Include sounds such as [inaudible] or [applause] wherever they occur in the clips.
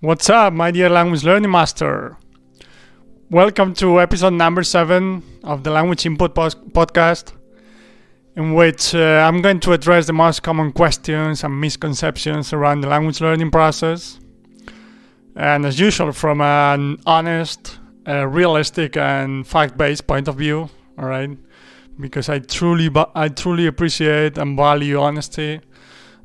What's up, my dear language learning master? Welcome to episode number seven of the Language Input Podcast, in which uh, I'm going to address the most common questions and misconceptions around the language learning process. And as usual, from an honest, uh, realistic, and fact-based point of view. All right, because I truly, I truly appreciate and value honesty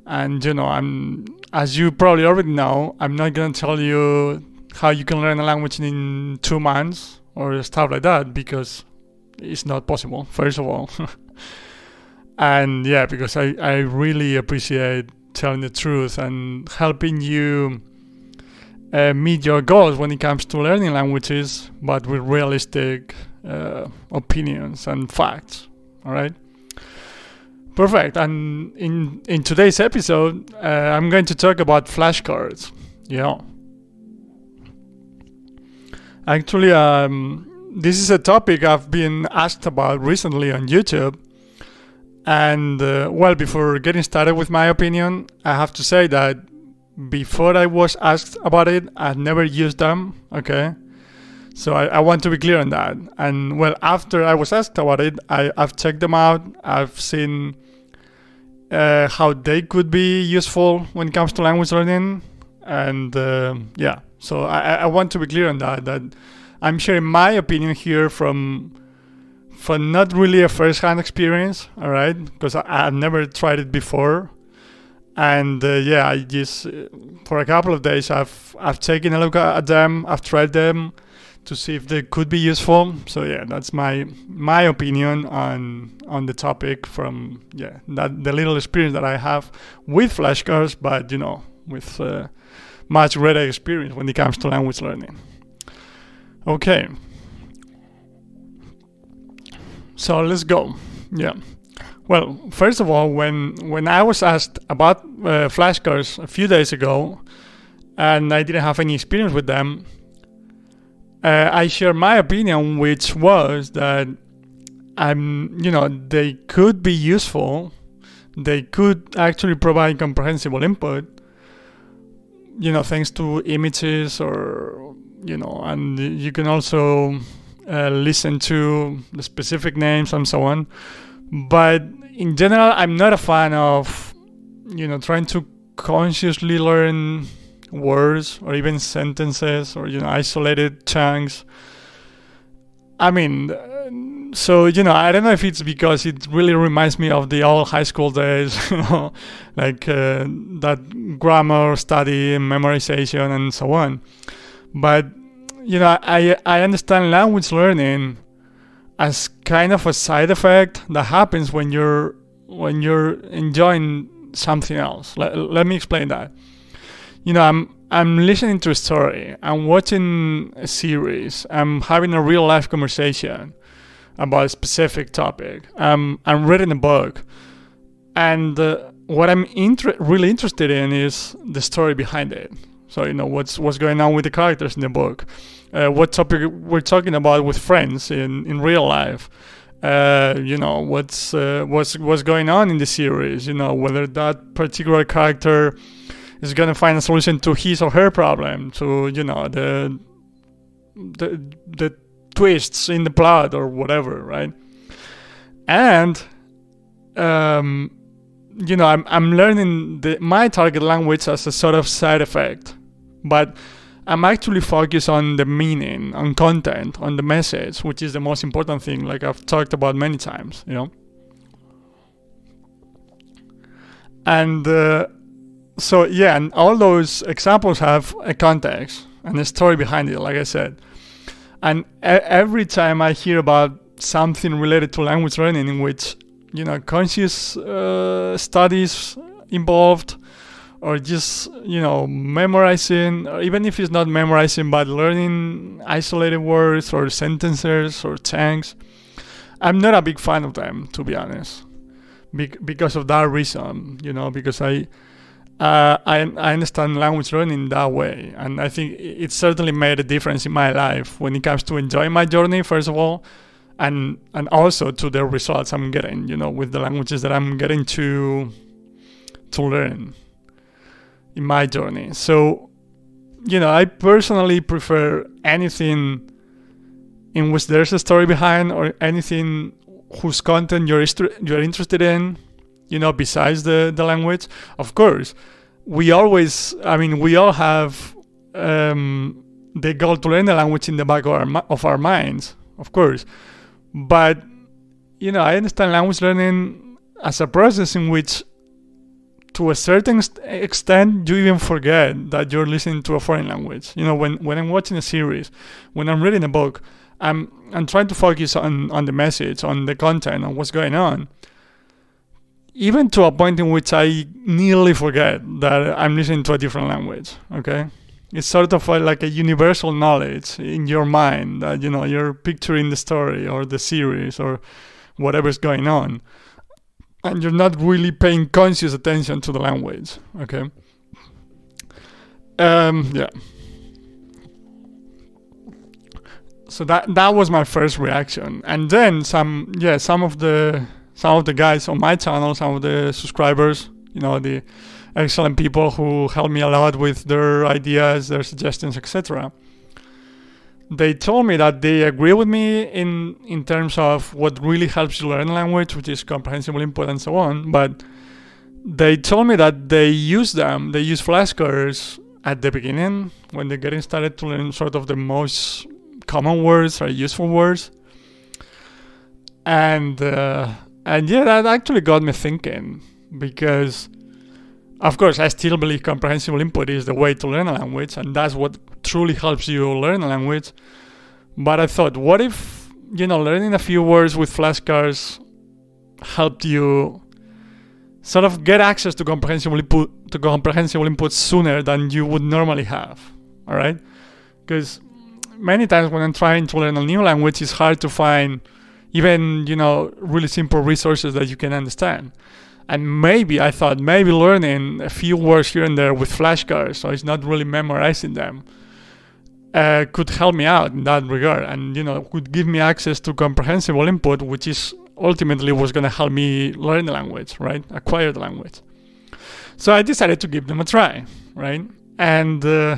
and you know i'm as you probably already know i'm not to tell you how you can learn a language in two months or stuff like that because it's not possible first of all. [laughs] And yeah because I, I really appreciate telling the truth and helping you uh, meet your goals when it comes to learning languages but with realistic uh, opinions and facts all right Perfect. And in in today's episode, uh, I'm going to talk about flashcards. Yeah. Actually, um, this is a topic I've been asked about recently on YouTube. And uh, well, before getting started with my opinion, I have to say that before I was asked about it, I'd never used them. Okay. So I, I, want to be clear on that. And well, after I was asked about it, I, have checked them out. I've seen uh, how they could be useful when it comes to language learning. And uh, yeah, so I, I want to be clear on that. That I'm sharing my opinion here from from not really a first-hand experience. All right, because I, I've never tried it before and uh, yeah i just uh, for a couple of days i've i've taken a look at them i've tried them to see if they could be useful. So yeah, that's my my opinion on on the topic from yeah that the little experience that I have with flashcards, but you know with uh, much greater experience when it comes to language learning. Okay. So let's go. Yeah. Well, first of all, when when I was asked about uh, flashcards a few days ago, and I didn't have any experience with them, uh, I share my opinion, which was that I'm, you know, they could be useful. They could actually provide comprehensible input. You know, thanks to images or you know, and you can also uh, listen to the specific names and so on. But in general, I'm not a fan of, you know, trying to consciously learn words or even sentences or you know isolated chunks. I mean so you know i don't know if it's because it really reminds me of the old high school days [laughs] you know like uh, that grammar study and memorization and so on. But you know i i understand language learning as kind of a side effect that happens when you're when you're enjoying something else. Let, let me explain that you know, I'm I'm listening to a story, I'm watching a series, I'm having a real life conversation about a specific topic. Um, I'm reading a book, and uh, what I'm inter- really interested in is the story behind it. So you know what's what's going on with the characters in the book, uh, what topic we're talking about with friends in in real life. Uh, you know what's uh, what's what's going on in the series. You know whether that particular character is gonna find a solution to his or her problem, to you know the the the twists in the plot or whatever, right? And um, you know, I'm I'm learning the, my target language as a sort of side effect, but I'm actually focused on the meaning, on content, on the message, which is the most important thing. Like I've talked about many times, you know. And uh, so yeah, and all those examples have a context and a story behind it, like I said. And every time I hear about something related to language learning in which you know conscious uh, studies involved or just you know memorizing or even if it's not memorizing but learning isolated words or sentences or chunks i'm not a big fan of them to be honest Be- because of that reason you know because i uh, I, I understand language learning that way. And I think it certainly made a difference in my life when it comes to enjoying my journey, first of all, and, and also to the results I'm getting, you know, with the languages that I'm getting to, to learn in my journey. So, you know, I personally prefer anything in which there's a story behind or anything whose content you're you're interested in, you know, besides the the language. Of course, we always, I mean, we all have um, the goal to learn the language in the back of our of our minds, of course, but you know, I understand language learning as a process in which to a certain extent you even forget that you're listening to a foreign language. You know when when i'm watching a series when i'm reading a book i'm i'm trying to focus on on the message on the content on what's going on even to a point in which i nearly forget that i'm listening to a different language okay it's sort of like a universal knowledge in your mind that you know you're picturing the story or the series or whatever's going on and you're not really paying conscious attention to the language. Okay. Um, yeah. So that that was my first reaction, and then some yeah some of the some of the guys on my channel, some of the subscribers, you know the excellent people who helped me a lot with their ideas, their suggestions, etc they told me that they agree with me in in terms of what really helps you learn language, which is comprehensible input and so on. But they told me that they use them, they use flashcards at the beginning when they're getting started to learn sort of the most common words or useful words. And uh, and yeah, that actually got me thinking because of course, I still believe comprehensible input is the way to learn a language, and that's what truly helps you learn a language. But I thought, what if, you know, learning a few words with flashcards helped you sort of get access to comprehensible input to comprehensible input sooner than you would normally have. All right? Because many times when I'm trying to learn a new language, it's hard to find even, you know, really simple resources that you can understand and maybe I thought maybe learning a few words here and there with flashcards, so it's not really memorizing them, uh, could help me out in that regard, and you know could give me access to comprehensible input, which is ultimately was going to help me learn the language, right, acquire the language. So I decided to give them a try, right, and. Uh,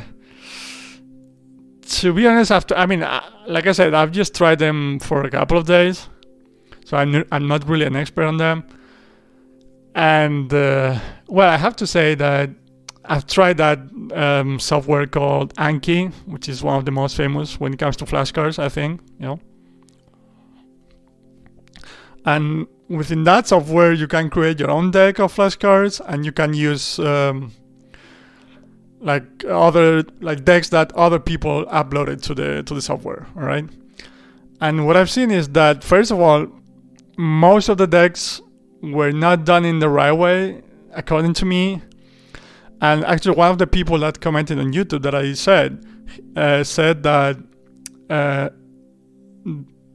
to be honest, after I mean, uh, like I said, I've just tried them for a couple of days, so I'm, I'm not really an expert on them and uh, well, I have to say that I've tried that um, software called Anki, which is one of the most famous when it comes to flashcards, I think. You know, and within that software, you can create your own deck of flashcards, and you can use um, like other like decks that other people uploaded to the to the software. All right, and what I've seen is that first of all, most of the decks were not done in the right way, according to me. And actually, one of the people that commented on YouTube that I said uh, said that uh,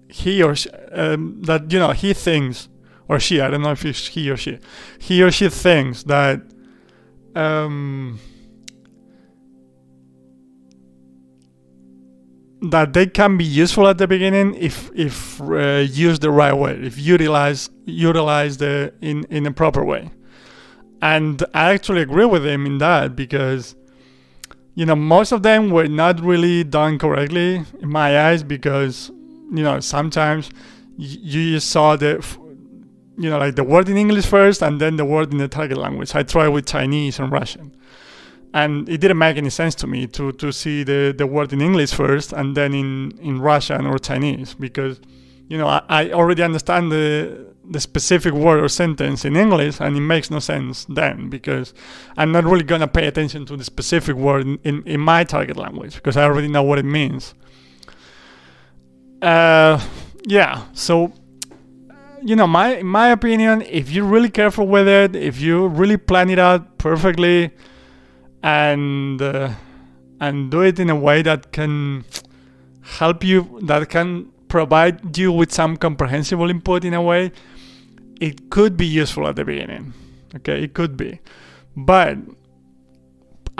he or she, um, that you know he thinks or she I don't know if it's he or she he or she thinks that um, that they can be useful at the beginning if if uh, used the right way, if utilize utilize the in in a proper way. And I actually agree with him in that because you know most of them were not really done correctly in my eyes because you know sometimes you just saw the you know like the word in English first and then the word in the target language. I tried with Chinese and Russian and it didn't make any sense to me to, to see the, the word in English first and then in, in Russian or Chinese because you know I, I already understand the the specific word or sentence in English and it makes no sense then because I'm not really gonna pay attention to the specific word in, in, in my target language because I already know what it means. Uh, yeah, so you know my my opinion, if you're really careful with it, if you really plan it out perfectly, and uh, and do it in a way that can help you that can provide you with some comprehensible input in a way. It could be useful at the beginning okay? It could be. But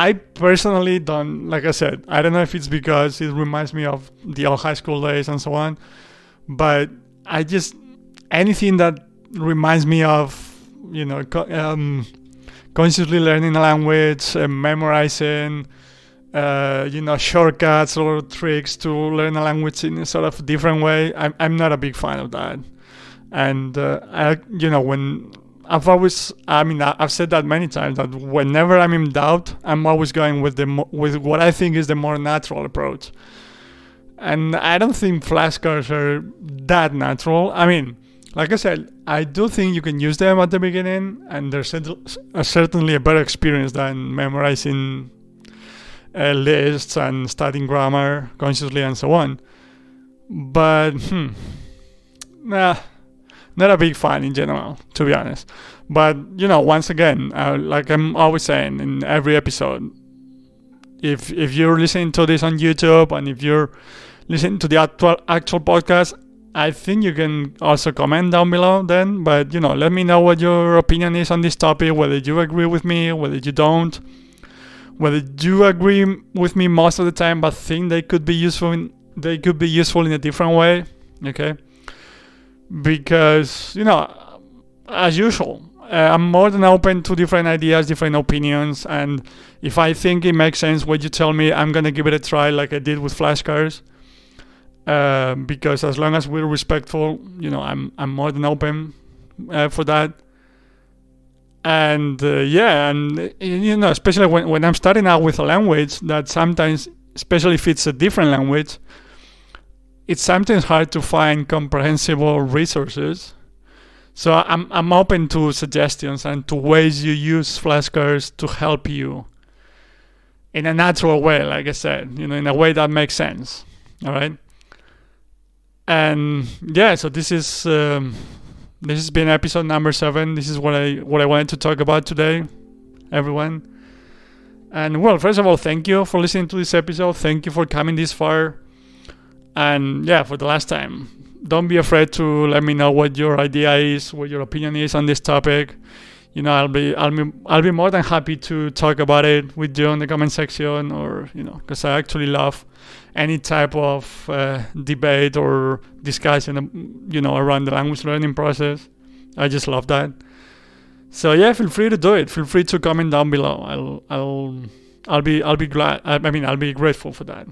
i personally don't like i said i don't know if it's because it reminds me of the old high school days and so on but i just anything that reminds me of you know um, consciously learning a language, uh, memorizing, uh, you know, shortcuts or tricks to learn a language in a sort of different way. I'm, I'm not a big fan of that. And, uh, I, you know, when I've always, I mean, I've said that many times that whenever I'm in doubt, I'm always going with the with what I think is the more natural approach. And I don't think flashcards are that natural. I mean, like I said, I do think you can use them at the beginning, and there's certainly a better experience than memorizing uh, lists and studying grammar consciously and so on. But, hmm, nah, not a big fan in general, to be honest. But, you know, once again, uh, like I'm always saying in every episode, if if you're listening to this on YouTube and if you're listening to the actual actual podcast, I think you can also comment down below then. But you know, let me know what your opinion is on this topic, whether you agree with me, whether you don't whether you agree with me most of the time but think they could be useful in, they could be useful in a different way okay because you know as usual uh, i'm more than open to different ideas different opinions and if i think it makes sense what you tell me i'm gonna give it a try like i did with flashcards uh, because as long as we're respectful you know i'm i'm more than open uh, for that. And uh, yeah and you know especially when, when i'm starting out with a language that sometimes especially if it's a different language it's sometimes hard to find comprehensible resources. So i'm, I'm open to suggestions and to ways you use flashcards to help you in a natural way like i said you know in a way that makes sense all right and yeah so this is um, this has been episode number seven. This is what I what I wanted to talk about today, everyone. And well, first of all, thank you for listening to this episode. Thank you for coming this far. And yeah, for the last time, don't be afraid to let me know what your idea is, what your opinion is on this topic. You know, I'll be I'll be I'll be more than happy to talk about it with you in the comment section, or you know, because I actually love any type of uh, debate or discussion, you know, around the language learning process. I just love that. So yeah, feel free to do it. Feel free to comment down below. I'll I'll I'll be I'll be glad. I, I mean, I'll be grateful for that.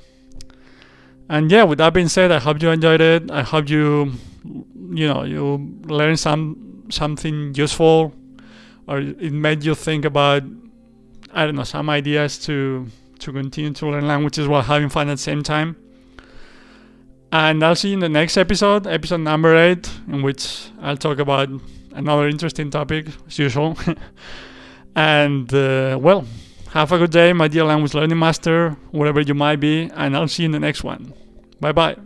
And yeah, with that being said, I hope you enjoyed it. I hope you you know you learned some something useful, or it made you think about I don't know some ideas to to continue to learn languages while having fun at the same time. And I'll see you in the next episode, episode number eight, in which I'll talk about another interesting topic, as usual. [laughs] and uh, well, have a good day, my dear language learning master, wherever you might be, and I'll see you in the next one. Bye bye.